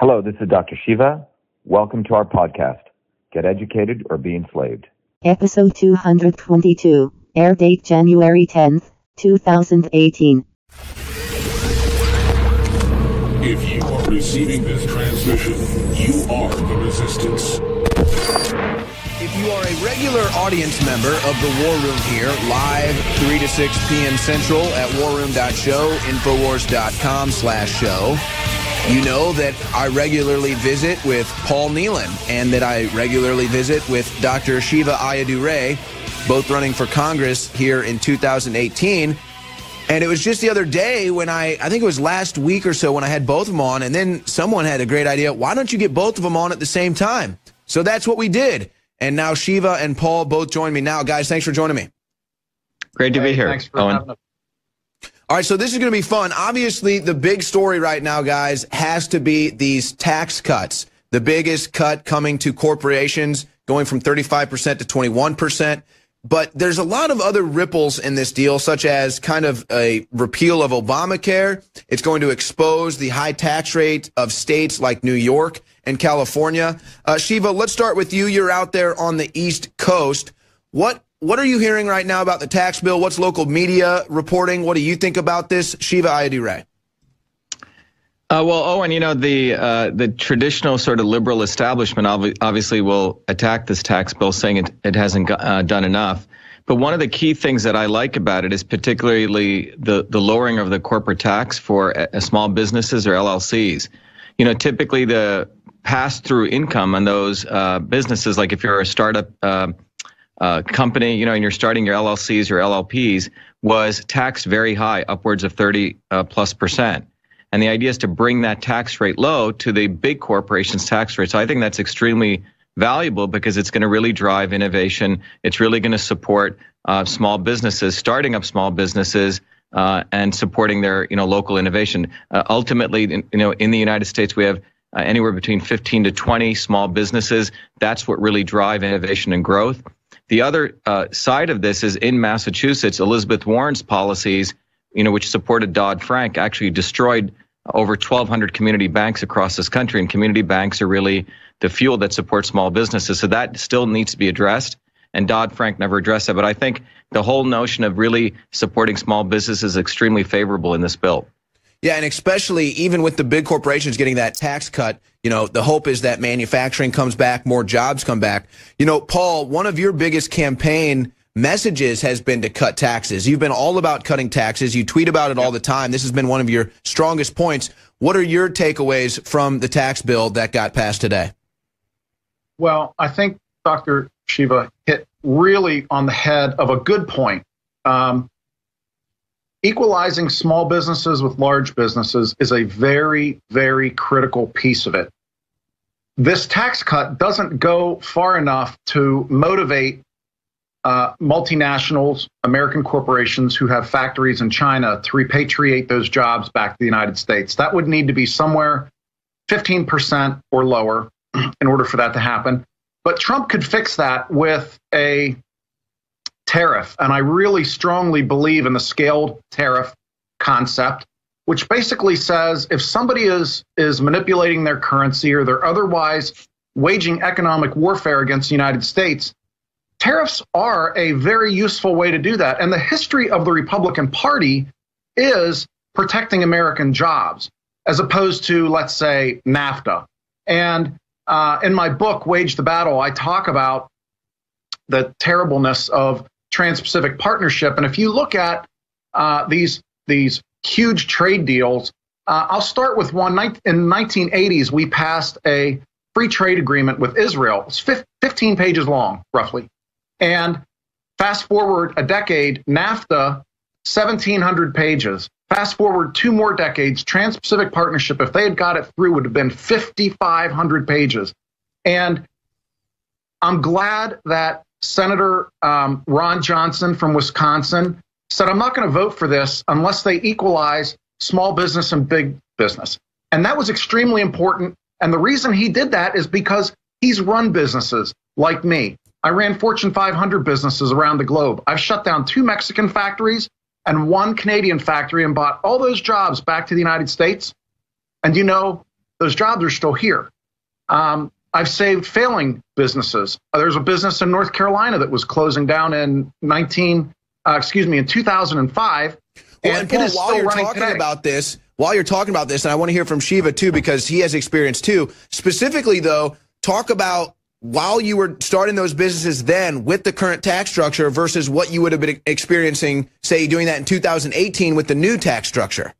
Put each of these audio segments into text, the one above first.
Hello, this is Dr. Shiva. Welcome to our podcast, Get Educated or Be Enslaved. Episode 222, air date January 10th, 2018. If you are receiving this transmission, you are the resistance. If you are a regular audience member of the War Room here, live 3 to 6 p.m. Central at warroom.show, infowars.com slash show, you know that I regularly visit with Paul Nehlen and that I regularly visit with Dr. Shiva Ayyadurai, both running for Congress here in 2018. And it was just the other day when I, I think it was last week or so when I had both of them on, and then someone had a great idea. Why don't you get both of them on at the same time? So that's what we did. And now Shiva and Paul both join me now. Guys, thanks for joining me. Great to be here. Thanks for Owen. having us. All right, so this is going to be fun. Obviously, the big story right now, guys, has to be these tax cuts. The biggest cut coming to corporations, going from 35% to 21%. But there's a lot of other ripples in this deal, such as kind of a repeal of Obamacare. It's going to expose the high tax rate of states like New York and California. Uh, Shiva, let's start with you. You're out there on the East Coast. What what are you hearing right now about the tax bill? What's local media reporting? What do you think about this? Shiva Ayyadurai. Uh, well, Owen, you know the uh, the traditional sort of liberal establishment obvi- obviously will attack this tax bill, saying it, it hasn't uh, done enough. But one of the key things that I like about it is particularly the the lowering of the corporate tax for uh, small businesses or LLCs. You know, typically the pass through income on those uh, businesses, like if you're a startup uh, company, you know, and you're starting your LLCs or LLPs, was taxed very high, upwards of 30 uh, plus percent. And the idea is to bring that tax rate low to the big corporations' tax rate. So I think that's extremely valuable because it's going to really drive innovation. It's really going to support uh, small businesses, starting up small businesses. Uh, and supporting their, you know, local innovation. Uh, ultimately, in, you know, in the United States, we have uh, anywhere between 15 to 20 small businesses. That's what really drive innovation and growth. The other uh, side of this is in Massachusetts, Elizabeth Warren's policies, you know, which supported Dodd Frank, actually destroyed over 1,200 community banks across this country, and community banks are really the fuel that supports small businesses. So that still needs to be addressed. And Dodd Frank never addressed that. But I think the whole notion of really supporting small businesses is extremely favorable in this bill. Yeah, and especially even with the big corporations getting that tax cut, you know, the hope is that manufacturing comes back, more jobs come back. You know, Paul, one of your biggest campaign messages has been to cut taxes. You've been all about cutting taxes. You tweet about it all the time. This has been one of your strongest points. What are your takeaways from the tax bill that got passed today? Well, I think Dr. Shiva hit really on the head of a good point. Um, equalizing small businesses with large businesses is a very, very critical piece of it. This tax cut doesn't go far enough to motivate uh, multinationals, American corporations who have factories in China to repatriate those jobs back to the United States. That would need to be somewhere 15% or lower in order for that to happen. But Trump could fix that with a tariff. And I really strongly believe in the scaled tariff concept, which basically says if somebody is, is manipulating their currency or they're otherwise waging economic warfare against the United States, tariffs are a very useful way to do that. And the history of the Republican Party is protecting American jobs as opposed to, let's say, NAFTA. And uh, in my book, Wage the Battle, I talk about the terribleness of Trans-Pacific Partnership. And if you look at uh, these these huge trade deals, uh, I'll start with one. In 1980s, we passed a free trade agreement with Israel. It's 15 pages long, roughly. And fast forward a decade, NAFTA, 1,700 pages. Fast forward two more decades, Trans Pacific Partnership, if they had got it through, would have been 5,500 pages. And I'm glad that Senator um, Ron Johnson from Wisconsin said, I'm not going to vote for this unless they equalize small business and big business. And that was extremely important. And the reason he did that is because he's run businesses like me. I ran Fortune 500 businesses around the globe. I've shut down two Mexican factories and one Canadian factory and bought all those jobs back to the United States. And you know, those jobs are still here. Um, I've saved failing businesses. There's a business in North Carolina that was closing down in 19, uh, excuse me, in 2005. Well, and, and Paul, while you're talking today. about this, while you're talking about this, and I want to hear from Shiva too, because he has experience too. Specifically, though, talk about while you were starting those businesses then with the current tax structure versus what you would have been experiencing, say, doing that in 2018 with the new tax structure.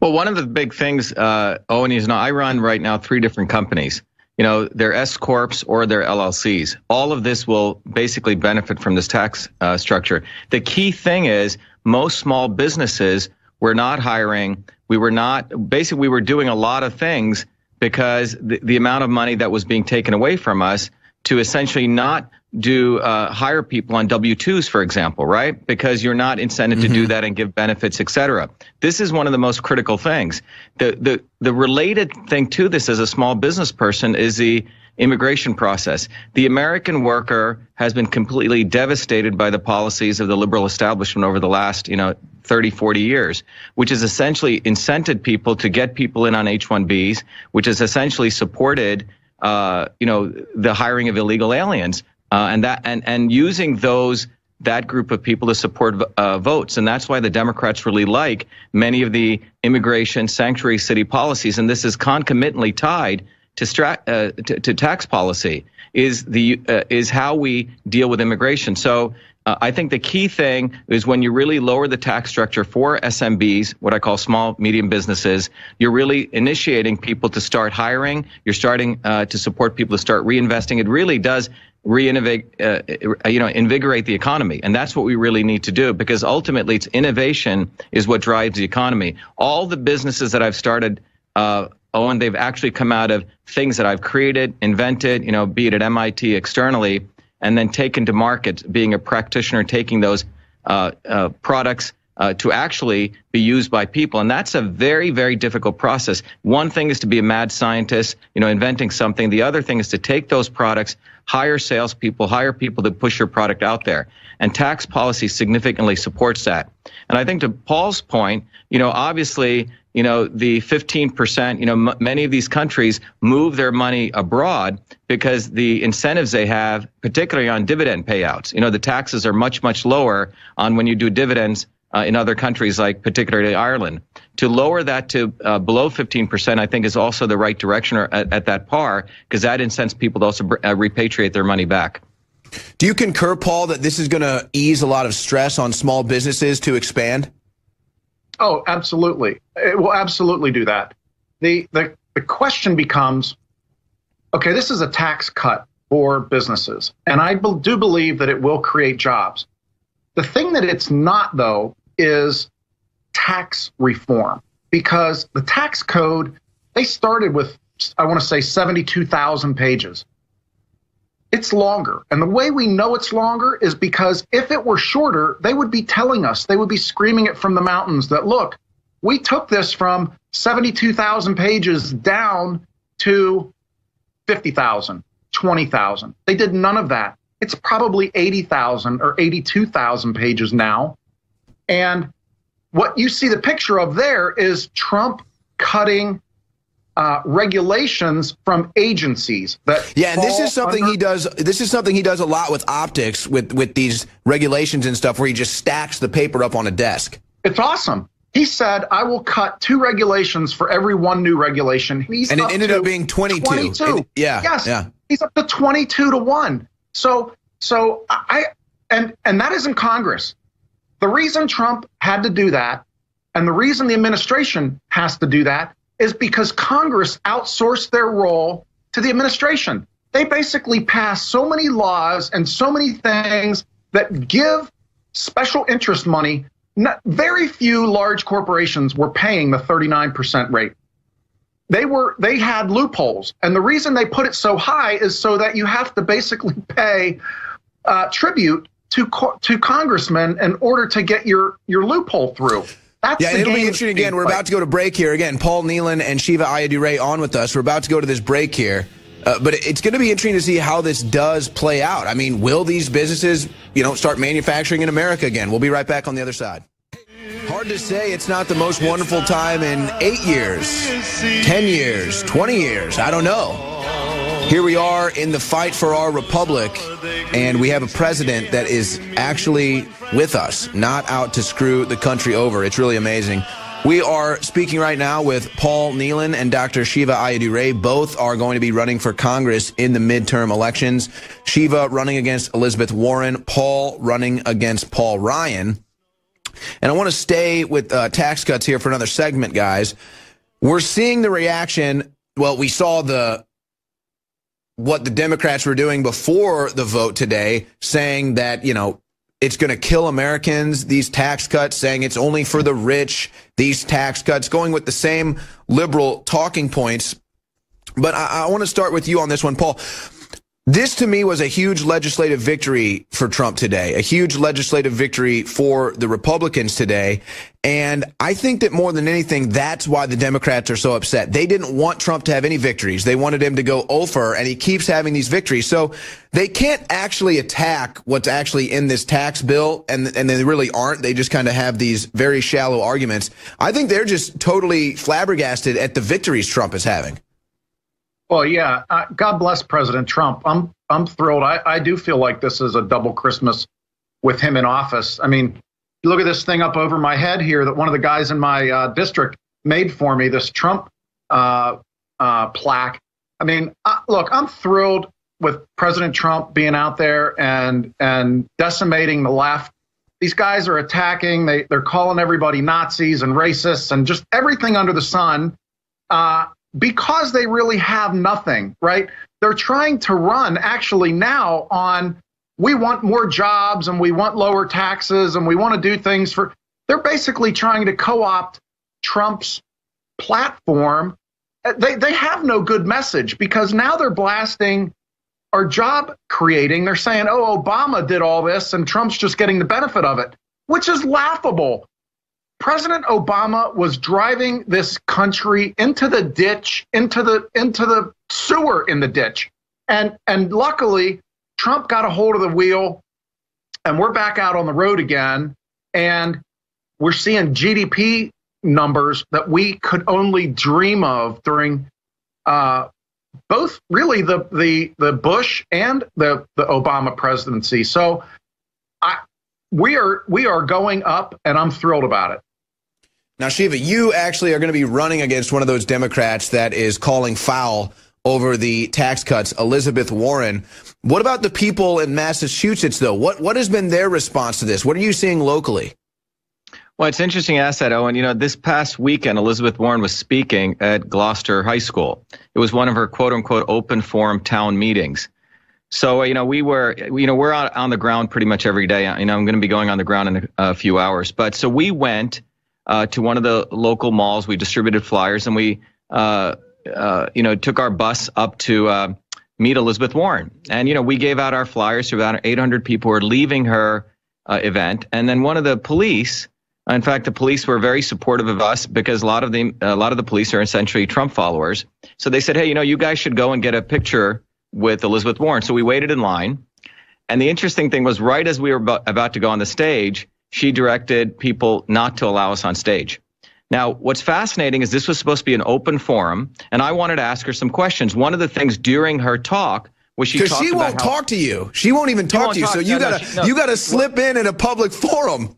Well, one of the big things, uh, Owen, is now I run right now three different companies. You know, they're S corps or they're LLCs. All of this will basically benefit from this tax uh, structure. The key thing is most small businesses were not hiring. We were not basically we were doing a lot of things because the, the amount of money that was being taken away from us to essentially not do uh, hire people on W-2s, for example, right? Because you're not incented mm-hmm. to do mm-hmm. that and give benefits, et cetera. This is one of the most critical things. The, the, the related thing to this as a small business person is the immigration process. The American worker has been completely devastated by the policies of the liberal establishment over the last, you know, 30, 40 years, which has essentially incented people to get people in on H-1Bs, which has essentially supported, uh, you know, the hiring of illegal aliens, uh, and that and and using those that group of people to support uh, votes. And that's why the Democrats really like many of the immigration sanctuary city policies. And this is concomitantly tied to, stra- uh, to, to, tax policy is the uh, is how we deal with immigration. So uh, I think the key thing is when you really lower the tax structure for SMBs, what I call small medium businesses, you're really initiating people to start hiring. You're starting uh, to support people to start reinvesting. It really does reinnovate, uh, you know, invigorate the economy, and that's what we really need to do because ultimately, it's innovation is what drives the economy. All the businesses that I've started uh, and they've actually come out of things that I've created, invented, you know, be it at MIT externally, and then taken to market, being a practitioner, taking those uh, uh, products uh, to actually be used by people. And that's a very, very difficult process. One thing is to be a mad scientist, you know, inventing something. The other thing is to take those products, hire salespeople, hire people to push your product out there. And tax policy significantly supports that. And I think to Paul's point, you know, obviously, you know, the 15%, you know, m- many of these countries move their money abroad because the incentives they have, particularly on dividend payouts, you know, the taxes are much, much lower on when you do dividends uh, in other countries, like particularly Ireland. To lower that to uh, below 15%, I think is also the right direction at, at that par because that incents people to also uh, repatriate their money back. Do you concur, Paul, that this is going to ease a lot of stress on small businesses to expand? Oh, absolutely. It will absolutely do that. The, the, the question becomes okay, this is a tax cut for businesses, and I do believe that it will create jobs. The thing that it's not, though, is tax reform because the tax code, they started with, I want to say, 72,000 pages it's longer. And the way we know it's longer is because if it were shorter, they would be telling us, they would be screaming it from the mountains that, look, we took this from 72,000 pages down to 50,000, 20,000. They did none of that. It's probably 80,000 or 82,000 pages now. And what you see the picture of there is Trump cutting uh, regulations from agencies that yeah and this is something under- he does this is something he does a lot with optics with with these regulations and stuff where he just stacks the paper up on a desk. It's awesome. He said i will cut two regulations for every one new regulation. He's and it ended up being 22, 22. And, yeah yes. yeah. He's up to 22 to 1 so so i and and that is in congress the reason trump had to do that and the reason the administration has to do that is because Congress outsourced their role to the administration. They basically pass so many laws and so many things that give special interest money. Not, very few large corporations were paying the 39% rate. They were they had loopholes, and the reason they put it so high is so that you have to basically pay uh, tribute to to congressmen in order to get your your loophole through. That's yeah, it'll be interesting again. We're about to go to break here. Again, Paul Nehlen and Shiva Ayyadurai on with us. We're about to go to this break here. Uh, but it's going to be interesting to see how this does play out. I mean, will these businesses, you know, start manufacturing in America again? We'll be right back on the other side. hard to say it's not the most wonderful time in eight years, 10 years, 20 years. I don't know. Here we are in the fight for our republic, and we have a president that is actually with us, not out to screw the country over. It's really amazing. We are speaking right now with Paul Nehlen and Dr. Shiva Ayyadurai. Both are going to be running for Congress in the midterm elections. Shiva running against Elizabeth Warren, Paul running against Paul Ryan. And I want to stay with uh, tax cuts here for another segment, guys. We're seeing the reaction. Well, we saw the what the Democrats were doing before the vote today, saying that, you know, it's going to kill Americans, these tax cuts, saying it's only for the rich, these tax cuts, going with the same liberal talking points. But I, I want to start with you on this one, Paul. This to me was a huge legislative victory for Trump today, a huge legislative victory for the Republicans today. And I think that more than anything, that's why the Democrats are so upset. They didn't want Trump to have any victories. They wanted him to go over and he keeps having these victories. So they can't actually attack what's actually in this tax bill. And, and they really aren't. They just kind of have these very shallow arguments. I think they're just totally flabbergasted at the victories Trump is having. Well, yeah. Uh, God bless President Trump. I'm I'm thrilled. I, I do feel like this is a double Christmas with him in office. I mean, look at this thing up over my head here that one of the guys in my uh, district made for me. This Trump uh, uh plaque. I mean, look, I'm thrilled with President Trump being out there and and decimating the left. These guys are attacking. They they're calling everybody Nazis and racists and just everything under the sun. Uh, because they really have nothing, right? They're trying to run actually now on we want more jobs and we want lower taxes and we want to do things for they're basically trying to co-opt Trump's platform. Uh, they they have no good message because now they're blasting our job creating. They're saying, "Oh, Obama did all this and Trump's just getting the benefit of it," which is laughable. President Obama was driving this country into the ditch, into the into the sewer in the ditch. And and luckily Trump got a hold of the wheel and we're back out on the road again and we're seeing GDP numbers that we could only dream of during uh, both really the the the Bush and the the Obama presidency. So I we are we are going up and I'm thrilled about it. Now, Shiva, you actually are going to be running against one of those Democrats that is calling foul over the tax cuts, Elizabeth Warren. What about the people in Massachusetts, though? What what has been their response to this? What are you seeing locally? Well, it's interesting you asked that, Owen. You know, this past weekend, Elizabeth Warren was speaking at Gloucester High School. It was one of her quote unquote open forum town meetings. So, uh, you know, we were, you know, we're on, on the ground pretty much every day. You know, I'm going to be going on the ground in a, a few hours. But so we went uh, to one of the local malls. We distributed flyers and we, uh, uh, you know, took our bus up to uh, meet Elizabeth Warren. And, you know, we gave out our flyers to about 800 people who were leaving her uh, event. And then one of the police, in fact, the police were very supportive of us because a lot of the a lot of the police are essentially Trump followers. So they said, "Hey, you know, you guys should go and get a picture with Elizabeth Warren." So we waited in line. And the interesting thing was, right as we were about to go on the stage, she directed people not to allow us on stage. Now, what's fascinating is this was supposed to be an open forum, and I wanted to ask her some questions. One of the things during her talk was she because she won't talk to you. She won't even talk won't to you. Talk, so you no, gotta no, no. you gotta slip in in a public forum.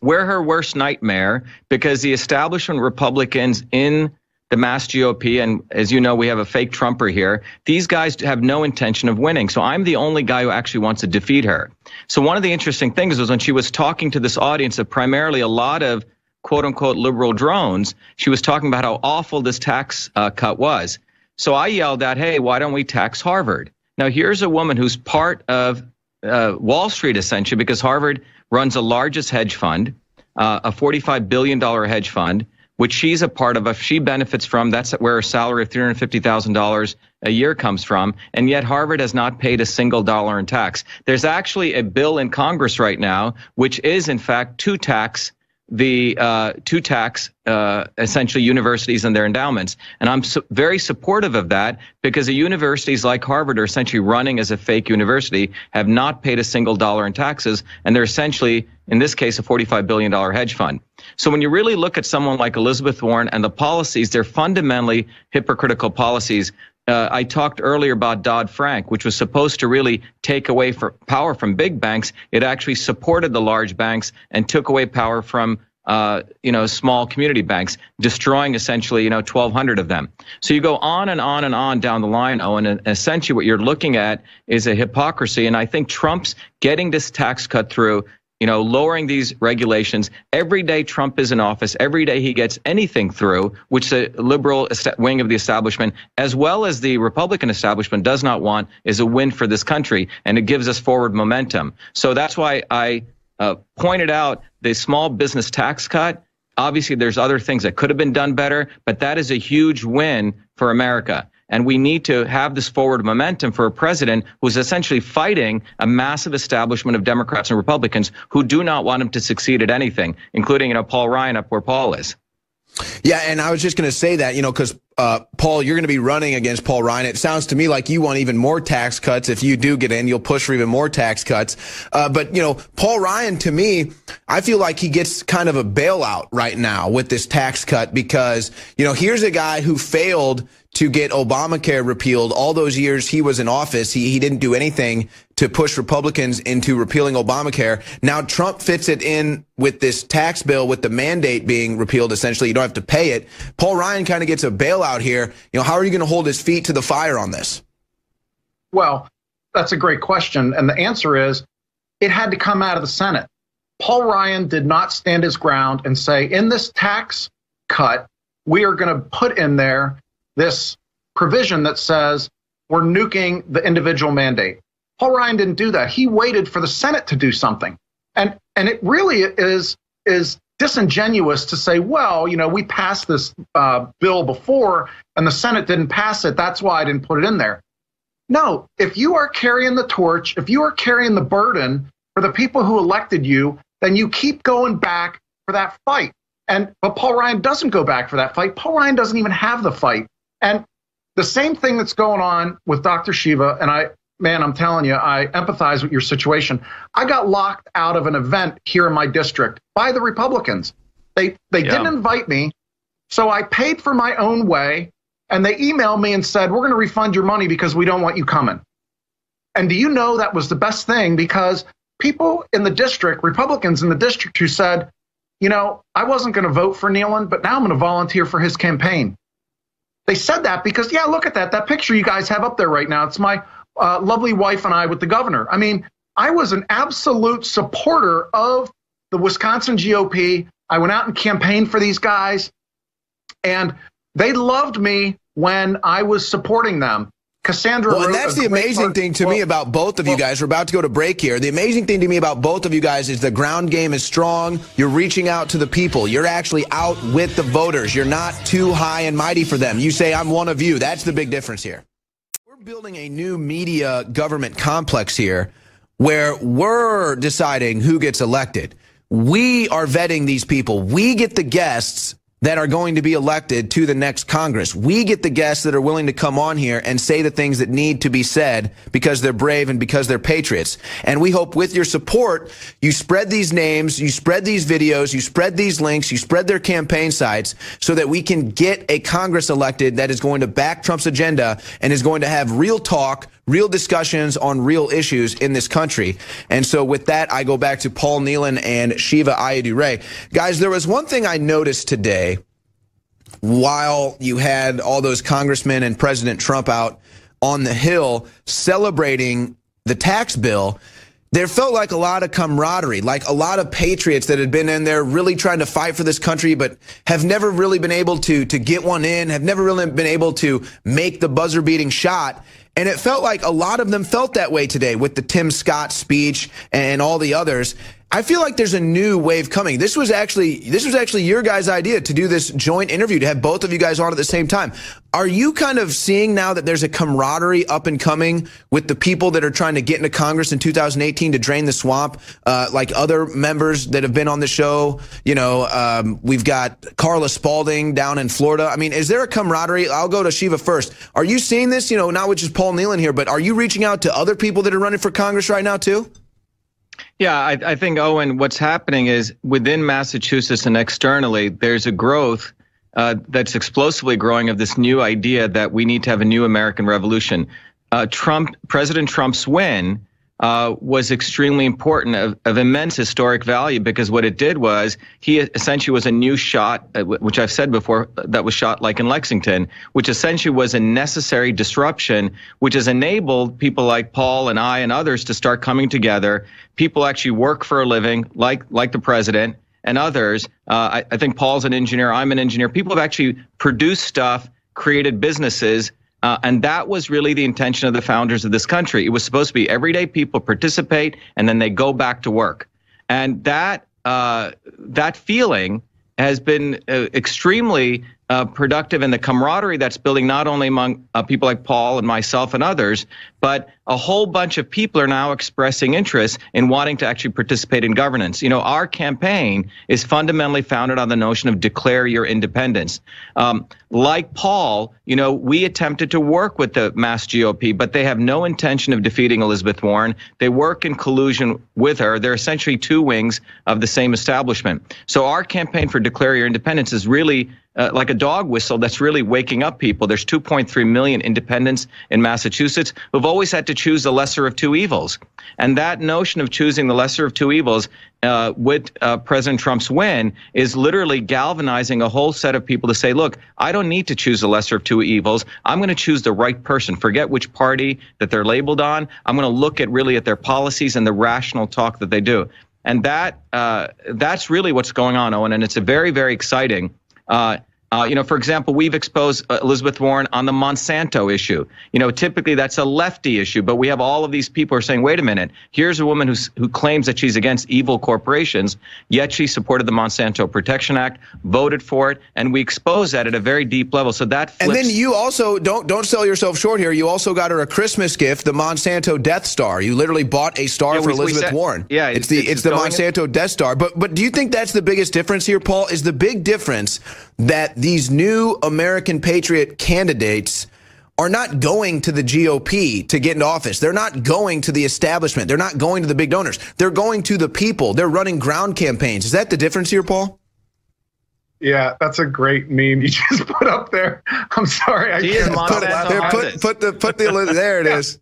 We're her worst nightmare because the establishment Republicans in the Mass GOP, and as you know, we have a fake Trumper here. These guys have no intention of winning. So I'm the only guy who actually wants to defeat her. So one of the interesting things was when she was talking to this audience of primarily a lot of quote unquote liberal drones, she was talking about how awful this tax uh, cut was. So I yelled out, hey, why don't we tax Harvard? Now here's a woman who's part of uh, Wall Street essentially because Harvard runs the largest hedge fund, uh, a $45 billion hedge fund which she's a part of, if she benefits from, that's where her salary of $350,000 a year comes from. And yet Harvard has not paid a single dollar in tax. There's actually a bill in Congress right now, which is in fact to tax the uh, to tax uh, essentially universities and their endowments. And I'm very supportive of that because the universities like Harvard are essentially running as a fake university, have not paid a single dollar in taxes, and they're essentially, in this case, a $45 billion hedge fund. So when you really look at someone like Elizabeth Warren and the policies, they're fundamentally hypocritical policies. Uh, I talked earlier about Dodd Frank, which was supposed to really take away power from big banks. It actually supported the large banks and took away power from uh, you know, small community banks, destroying essentially, you know, 1,200 of them. So you go on and on and on down the line, Owen, and essentially what you're looking at is a hypocrisy. And I think Trump's getting this tax cut through, you know, lowering these regulations. Every day Trump is in office, every day he gets anything through, which the liberal wing of the establishment, as well as the Republican establishment, does not want, is a win for this country. And it gives us forward momentum. So that's why I uh, pointed out the small business tax cut. Obviously, there's other things that could have been done better, but that is a huge win for America. And we need to have this forward momentum for a president who's essentially fighting a massive establishment of Democrats and Republicans who do not want him to succeed at anything, including, you know, Paul Ryan up where Paul is. Yeah, and I was just going to say that, you know, because uh, Paul, you're going to be running against Paul Ryan. It sounds to me like you want even more tax cuts. If you do get in, you'll push for even more tax cuts. Uh, but, you know, Paul Ryan, to me, I feel like he gets kind of a bailout right now with this tax cut because, you know, here's a guy who failed to get Obamacare repealed all those years he was in office. He, he didn't do anything to push Republicans into repealing Obamacare. Now Trump fits it in with this tax bill with the mandate being repealed. Essentially, you don't have to pay it. Paul Ryan kind of gets a bailout here. You know, how are you going to hold his feet to the fire on this? Well, that's a great question. And the answer is it had to come out of the Senate. Paul Ryan did not stand his ground and say, in this tax cut, we are going to put in there this provision that says we're nuking the individual mandate. Paul Ryan didn't do that. He waited for the Senate to do something. And and it really is is disingenuous to say, well, you know, we passed this uh, bill before and the Senate didn't pass it. That's why I didn't put it in there. No, if you are carrying the torch, if you are carrying the burden for the people who elected you, then you keep going back for that fight. And but Paul Ryan doesn't go back for that fight. Paul Ryan doesn't even have the fight. And the same thing that's going on with Dr. Shiva, and I, man, I'm telling you, I empathize with your situation. I got locked out of an event here in my district by the Republicans. They they yeah. didn't invite me, so I paid for my own way, and they emailed me and said, "We're going to refund your money because we don't want you coming." And do you know that was the best thing because people in the district, Republicans in the district, who said, "You know, I wasn't going to vote for Nehlen, but now I'm going to volunteer for his campaign." They said that because, yeah, look at that. That picture you guys have up there right now. It's my uh, lovely wife and I with the governor. I mean, I was an absolute supporter of the Wisconsin GOP. I went out and campaigned for these guys, and they loved me when I was supporting them. Cassandra. Well, and that's the amazing part. thing to well, me about both of you guys. We're about to go to break here. The amazing thing to me about both of you guys is the ground game is strong. You're reaching out to the people. You're actually out with the voters. You're not too high and mighty for them. You say, I'm one of you. That's the big difference here. We're building a new media government complex here where we're deciding who gets elected. We are vetting these people. We get the guests that are going to be elected to the next Congress. We get the guests that are willing to come on here and say the things that need to be said because they're brave and because they're patriots. And we hope with your support, you spread these names, you spread these videos, you spread these links, you spread their campaign sites so that we can get a Congress elected that is going to back Trump's agenda and is going to have real talk, real discussions on real issues in this country. And so with that, I go back to Paul Nehlen and Shiva Ayyadurai. Guys, there was one thing I noticed today while you had all those congressmen and President Trump out on the Hill celebrating the tax bill there felt like a lot of camaraderie, like a lot of patriots that had been in there really trying to fight for this country, but have never really been able to, to get one in, have never really been able to make the buzzer beating shot. And it felt like a lot of them felt that way today with the Tim Scott speech and all the others. I feel like there's a new wave coming. This was actually this was actually your guys' idea to do this joint interview to have both of you guys on at the same time. Are you kind of seeing now that there's a camaraderie up and coming with the people that are trying to get into Congress in 2018 to drain the swamp, uh, like other members that have been on the show? You know, um, we've got Carla Spalding down in Florida. I mean, is there a camaraderie? I'll go to Shiva first. Are you seeing this? You know, not which is Paul Nehlen here, but are you reaching out to other people that are running for Congress right now too? Yeah, I, I think, Owen, what's happening is within Massachusetts and externally, there's a growth uh, that's explosively growing of this new idea that we need to have a new American revolution. Uh, Trump, President Trump's win uh, was extremely important, of, of, immense historic value, because what it did was he essentially was a new shot, uh, which I've said before, that was shot like in Lexington, which essentially was a necessary disruption, which has enabled people like Paul and I and others to start coming together. People actually work for a living, like like the president and others. Uh, I, I think Paul's an engineer. I'm an engineer. People have actually produced stuff, created businesses uh, and that was really the intention of the founders of this country. It was supposed to be everyday people participate and then they go back to work. And that uh, that feeling has been uh, extremely uh, productive in the camaraderie that's building not only among uh, people like Paul and myself and others, but a whole bunch of people are now expressing interest in wanting to actually participate in governance. You know, our campaign is fundamentally founded on the notion of declare your independence. Um, like Paul, you know, we attempted to work with the Mass GOP, but they have no intention of defeating Elizabeth Warren. They work in collusion with her. They're essentially two wings of the same establishment. So our campaign for declare your independence is really uh, like a dog whistle that's really waking up people. There's 2.3 million independents in Massachusetts who've always had to choose the lesser of two evils. And that notion of choosing the lesser of two evils uh, with uh, President Trump's win is literally galvanizing a whole set of people to say, look, I don't need to choose the lesser of two evils. I'm going to choose the right person. Forget which party that they're labeled on. I'm going to look at really at their policies and the rational talk that they do. And that uh, that's really what's going on, Owen. And it's a very, very exciting. Uh, uh, you know, for example, we've exposed uh, Elizabeth Warren on the Monsanto issue. You know, typically that's a lefty issue, but we have all of these people who are saying, wait a minute, here's a woman who's, who claims that she's against evil corporations, yet she supported the Monsanto Protection Act, voted for it, and we expose that at a very deep level. So that flips. And then you also, don't, don't sell yourself short here, you also got her a Christmas gift, the Monsanto Death Star. You literally bought a star yeah, for we, Elizabeth we said, Warren. Yeah, it's, the, it's, it's the Monsanto in- Death Star. But, but do you think that's the biggest difference here, Paul? Is the big difference that these new American Patriot candidates are not going to the GOP to get into office. They're not going to the establishment. They're not going to the big donors. They're going to the people. They're running ground campaigns. Is that the difference here, Paul? Yeah, that's a great meme you just put up there. I'm sorry, I can't put, there, put, put the put the there it is.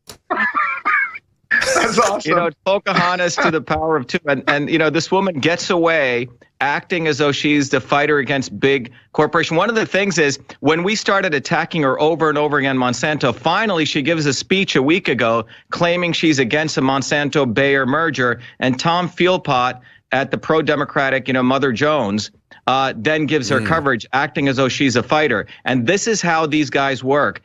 That's awesome. You know, Pocahontas to the power of two. And, and, you know, this woman gets away acting as though she's the fighter against big corporation. One of the things is when we started attacking her over and over again, Monsanto, finally she gives a speech a week ago claiming she's against the Monsanto Bayer merger. And Tom Philpott at the pro-democratic, you know, Mother Jones, uh, then gives her mm. coverage, acting as though she's a fighter. And this is how these guys work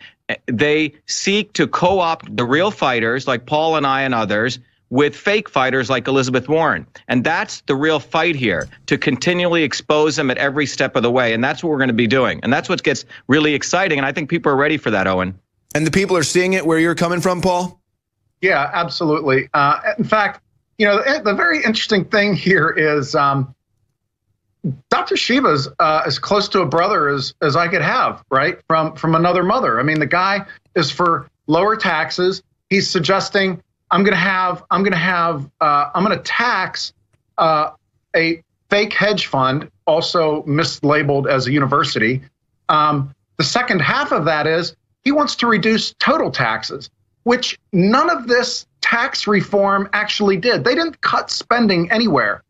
they seek to co-opt the real fighters like Paul and I and others with fake fighters like Elizabeth Warren. And that's the real fight here to continually expose them at every step of the way. And that's what we're going to be doing. And that's what gets really exciting. And I think people are ready for that, Owen. And the people are seeing it where you're coming from, Paul? Yeah, absolutely. Uh, in fact, you know, the, the, very interesting thing here is um, Dr. Shiva's uh, as close to a brother as as I could have, right? From from another mother. I mean, the guy is for lower taxes. He's suggesting I'm going to have I'm going to have uh, I'm going to tax uh, a fake hedge fund, also mislabeled as a university. Um, the second half of that is he wants to reduce total taxes, which none of this tax reform actually did. They didn't cut spending anywhere.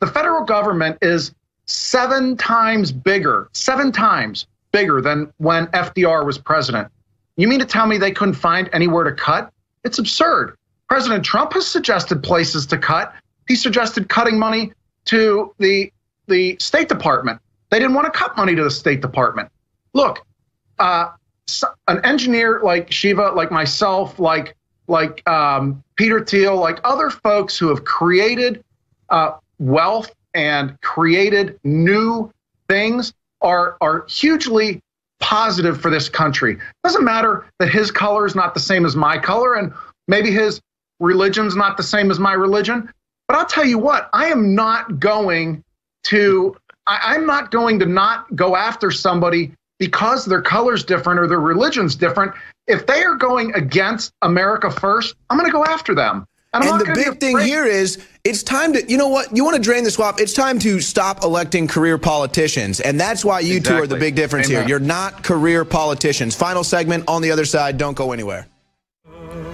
The federal government is seven times bigger, seven times bigger than when FDR was president. You mean to tell me they couldn't find anywhere to cut? It's absurd. President Trump has suggested places to cut. He suggested cutting money to the the State Department. They didn't want to cut money to the State Department. Look, uh, an engineer like Shiva, like myself, like like um, Peter Thiel, like other folks who have created uh, wealth and created new things are are hugely positive for this country. Doesn't matter that his color is not the same as my color, and maybe his religion's not the same as my religion. But I'll tell you what, I am not going to I, I'm not going to not go after somebody because their color's different or their religion's different. If they are going against America first, I'm going to go after them. And, the big thing here is it's time to, you know what? You want to drain the swamp. It's time to stop electing career politicians. And that's why you exactly. two are the big difference Amen. here. You're not career politicians. Final segment on the other side. Don't go anywhere.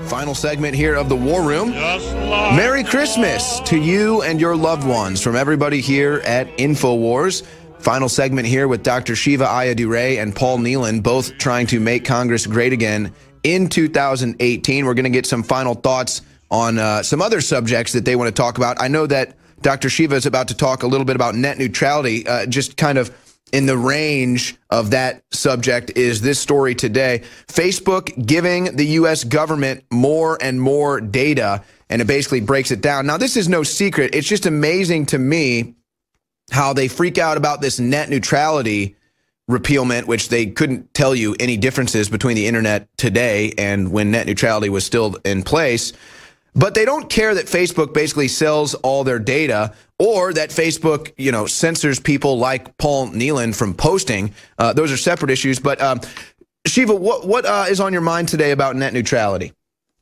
Final segment here of the War Room. Merry Christmas to you and your loved ones from everybody here at InfoWars. Final segment here with Dr. Shiva Ayyadurai and Paul Nehlen, both trying to make Congress great again in 2018. We're going to get some final thoughts on uh, some other subjects that they want to talk about. I know that Dr. Shiva is about to talk a little bit about net neutrality, uh, just kind of in the range of that subject is this story today. Facebook giving the U.S. government more and more data, and it basically breaks it down. Now, this is no secret. It's just amazing to me how they freak out about this net neutrality repealment, which they couldn't tell you any differences between the internet today and when net neutrality was still in place. But they don't care that Facebook basically sells all their data or that Facebook, you know, censors people like Paul Nehlen from posting. Uh, those are separate issues. But um, Shiva, what what uh, is on your mind today about net neutrality?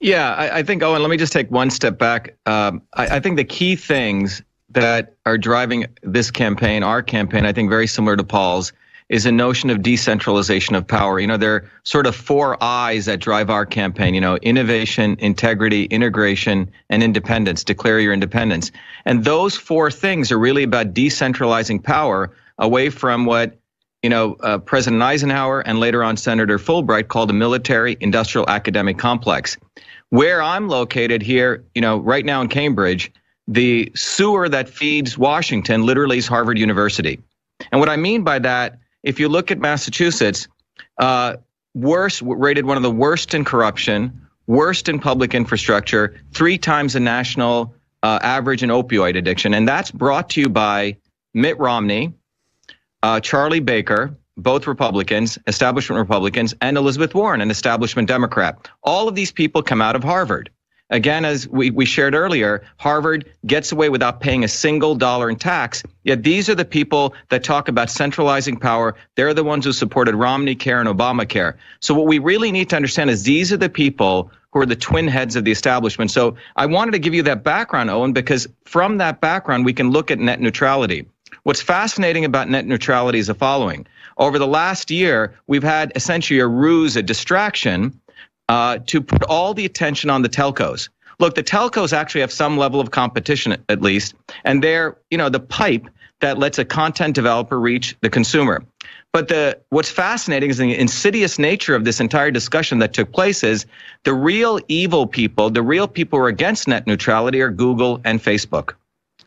Yeah, I, I think, Owen, let me just take one step back. Um, I, I think the key things that are driving this campaign, our campaign, I think very similar to Paul's, is a notion of decentralization of power. You know, there are sort of four I's that drive our campaign, you know, innovation, integrity, integration, and independence. Declare your independence. And those four things are really about decentralizing power away from what you know, uh, President Eisenhower and later on Senator Fulbright called a military industrial academic complex. Where I'm located here, you know, right now in Cambridge, the sewer that feeds Washington literally is Harvard University. And what I mean by that if you look at Massachusetts, uh, worst rated one of the worst in corruption, worst in public infrastructure, three times the national uh, average in opioid addiction, and that's brought to you by Mitt Romney, uh, Charlie Baker, both Republicans, establishment Republicans, and Elizabeth Warren, an establishment Democrat. All of these people come out of Harvard. Again, as we, we shared earlier, Harvard gets away without paying a single dollar in tax. Yet these are the people that talk about centralizing power. They're the ones who supported Romney Care and Obamacare. So what we really need to understand is these are the people who are the twin heads of the establishment. So I wanted to give you that background, Owen, because from that background, we can look at net neutrality. What's fascinating about net neutrality is the following. Over the last year, we've had essentially a ruse, a distraction uh, to put all the attention on the telcos. Look, the telcos actually have some level of competition at least, and they're, you know, the pipe that lets a content developer reach the consumer. But the what's fascinating is the insidious nature of this entire discussion that took place is the real evil people, the real people who are against net neutrality are Google and Facebook.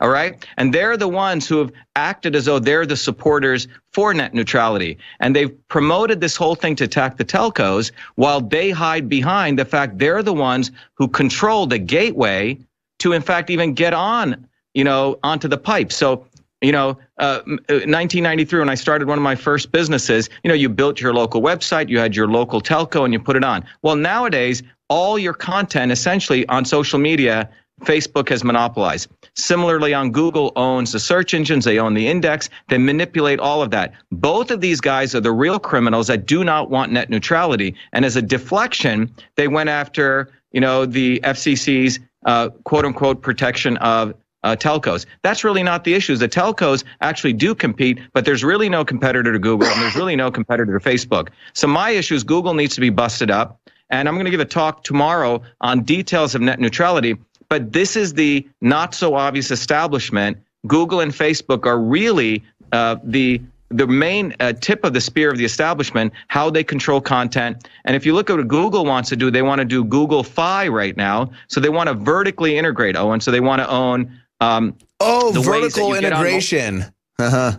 All right. And they're the ones who have acted as though they're the supporters for net neutrality. And they've promoted this whole thing to attack the telcos while they hide behind the fact they're the ones who control the gateway to, in fact, even get on, you know, onto the pipe. So, you know, uh, 1993, uh, when I started one of my first businesses, you know, you built your local website, you had your local telco, and you put it on. Well, nowadays, all your content essentially on social media Facebook has monopolized. Similarly, on Google owns the search engines, they own the index, they manipulate all of that. Both of these guys are the real criminals that do not want net neutrality. And as a deflection, they went after, you know, the FCC's uh, quote unquote protection of uh, telcos. That's really not the issue. The telcos actually do compete, but there's really no competitor to Google and there's really no competitor to Facebook. So my issue is Google needs to be busted up. And I'm going to give a talk tomorrow on details of net neutrality. But this is the not so obvious establishment. Google and Facebook are really uh, the the main uh, tip of the spear of the establishment, how they control content. And if you look at what Google wants to do, they want to do Google Fi right now. So they want to vertically integrate, Owen. So they want to own. Um, oh, vertical integration. Uh-huh.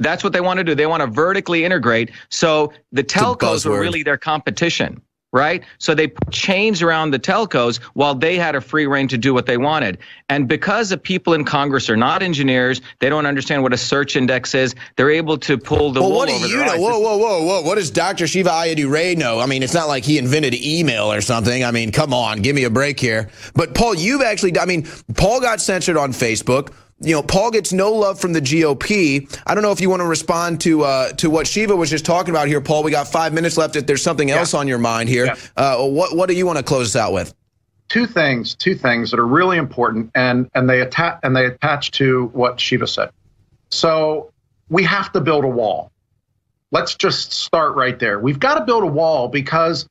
That's what they want to do. They want to vertically integrate. So the telcos are really their competition right? So they put chains around the telcos while they had a free reign to do what they wanted. And because the people in Congress are not engineers, they don't understand what a search index is. They're able to pull the well, wool what do over you know? Eyes. Whoa, whoa, whoa, whoa! What does Dr. Shiva Ayyadurai know? I mean, it's not like he invented email or something. I mean, come on, give me a break here. But Paul, you've actually, I mean, Paul got censored on Facebook you know, Paul gets no love from the GOP. I don't know if you want to respond to uh, to what Shiva was just talking about here, Paul. We got five minutes left. If there's something else yeah. on your mind here, yeah. uh, what what do you want to close us out with? two things, two things that are really important, and and they attach and they attach to what Shiva said. So we have to build a wall. Let's just start right there. We've got to build a wall because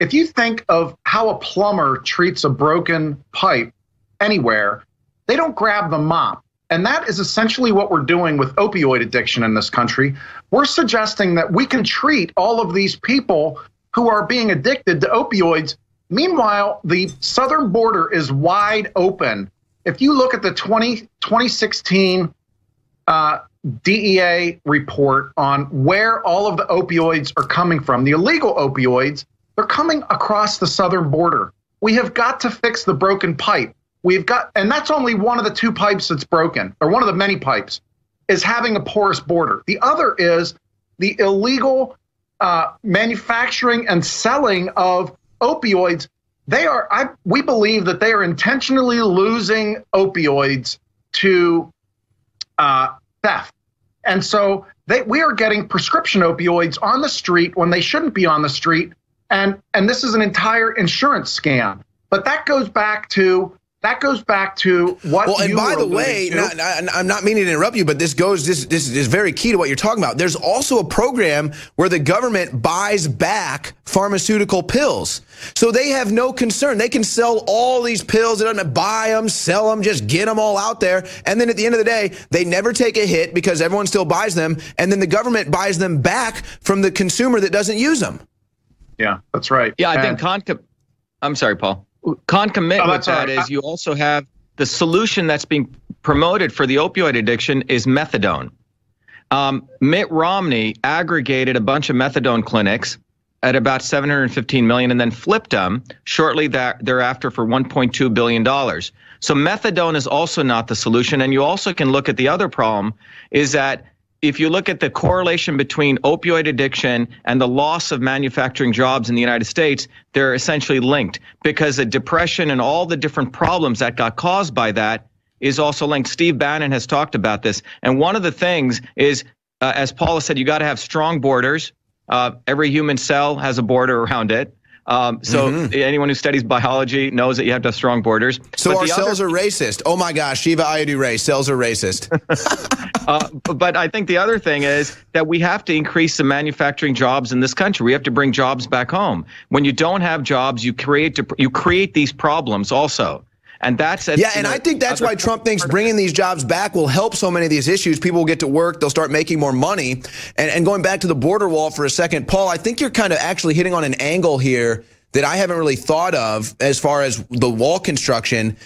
if you think of how a plumber treats a broken pipe anywhere, they don't grab the mop. And that is essentially what we're doing with opioid addiction in this country. We're suggesting that we can treat all of these people who are being addicted to opioids. Meanwhile, the southern border is wide open. If you look at the 20, 2016 uh, DEA report on where all of the opioids are coming from, the illegal opioids, they're coming across the southern border. We have got to fix the broken pipe. We've got, and that's only one of the two pipes that's broken, or one of the many pipes, is having a porous border. The other is the illegal uh, manufacturing and selling of opioids. They are, I, we believe that they are intentionally losing opioids to uh, theft. And so they, we are getting prescription opioids on the street when they shouldn't be on the street. And, and this is an entire insurance scam. But that goes back to that goes back to what. Well, and by the way, not, I'm not meaning to interrupt you, but this goes. This this is very key to what you're talking about. There's also a program where the government buys back pharmaceutical pills, so they have no concern. They can sell all these pills. They don't buy them, sell them, just get them all out there, and then at the end of the day, they never take a hit because everyone still buys them, and then the government buys them back from the consumer that doesn't use them. Yeah, that's right. Yeah, I and, think Conca. I'm sorry, Paul concomitant oh, with that right. is you also have the solution that's being promoted for the opioid addiction is methadone. Um, Mitt Romney aggregated a bunch of methadone clinics at about 715 million and then flipped them shortly that, thereafter for 1.2 billion dollars. So methadone is also not the solution and you also can look at the other problem is that if you look at the correlation between opioid addiction and the loss of manufacturing jobs in the United States, they're essentially linked because the depression and all the different problems that got caused by that is also linked. Steve Bannon has talked about this. And one of the things is, uh, as Paula said, you got to have strong borders. Uh, every human cell has a border around it. Um, so mm-hmm. anyone who studies biology knows that you have to have strong borders. So but our cells other, are racist. Oh my gosh, Shiva Ayyadurai, Ray, cells are racist. uh, but I think the other thing is that we have to increase the manufacturing jobs in this country. We have to bring jobs back home. When you don't have jobs, you create you create these problems also. And that's it. yeah, and I think that's why Trump thinks bringing these jobs back will help so many of these issues. People will get to work, they'll start making more money. And, and going back to the border wall for a second, Paul, I think you're kind of actually hitting on an angle here that I haven't really thought of as far as the wall construction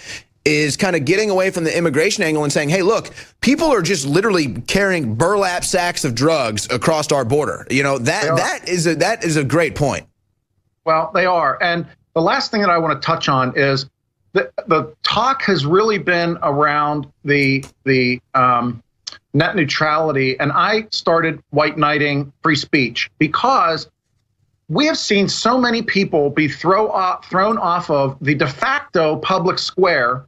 is kind of getting away from the immigration angle and saying, hey, look, people are just literally carrying burlap sacks of drugs across our border. You know, that that is a that is a great point. Well, they are. And the last thing that I want to touch on is the, the talk has really been around the the um, net neutrality, and I started white knighting free speech because we have seen so many people be throw off, thrown off of the de facto public square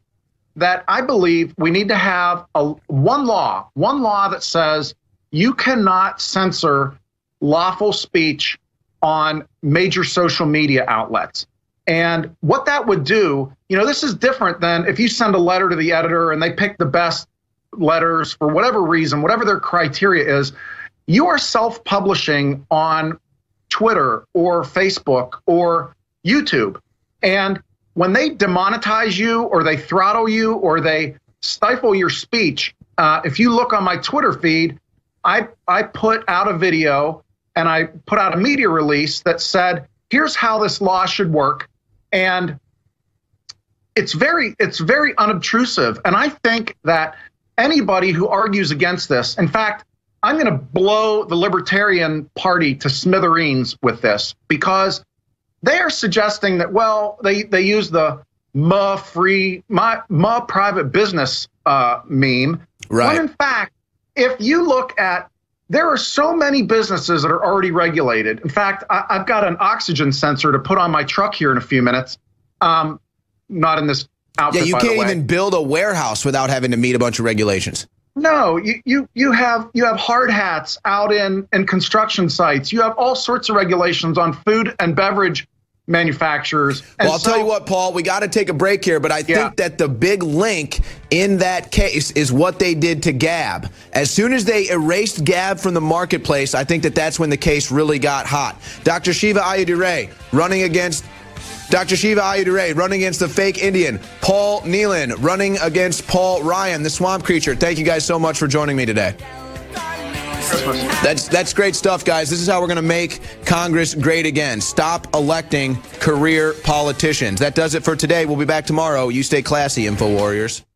that I believe we need to have a one law, one law that says you cannot censor lawful speech on major social media outlets. And what that would do, you know, this is different than if you send a letter to the editor and they pick the best letters for whatever reason, whatever their criteria is, you are self publishing on Twitter or Facebook or YouTube. And when they demonetize you or they throttle you or they stifle your speech, uh, if you look on my Twitter feed, I, I put out a video and I put out a media release that said, here's how this law should work and it's very it's very unobtrusive. And i think that anybody who argues against this in fact i'm going to blow the libertarian party to smithereens with this because they are suggesting that well they they use the ma free ma, ma private business uh, meme. Right. when in fact if you look at there are so many businesses that are already regulated. In fact, I, have got an oxygen sensor to put on my truck here in a few minutes. Um, not in this outfit. Yeah, you can't even build a warehouse without having to meet a bunch of regulations. No, you, you you have you have hard hats out in in construction sites. You have all sorts of regulations on food and beverage manufacturers. And well, I'll so, tell you what, Paul, we got to take a break here, but I think that the big link in that case is what they did to Gab. As soon as they erased Gab from the marketplace, I think that that's when the case really got hot. Dr. Shiva Ayyadurai running against Dr. Shiva Ayyadurai running against the fake Indian. Paul Nehlen running against Paul Ryan, the swamp creature. Thank you guys so much for joining me today. That's that's great stuff, guys. This is how we're going to make Congress great again. Stop electing career politicians. That does it for today. We'll be back tomorrow. You stay classy, Info Warriors.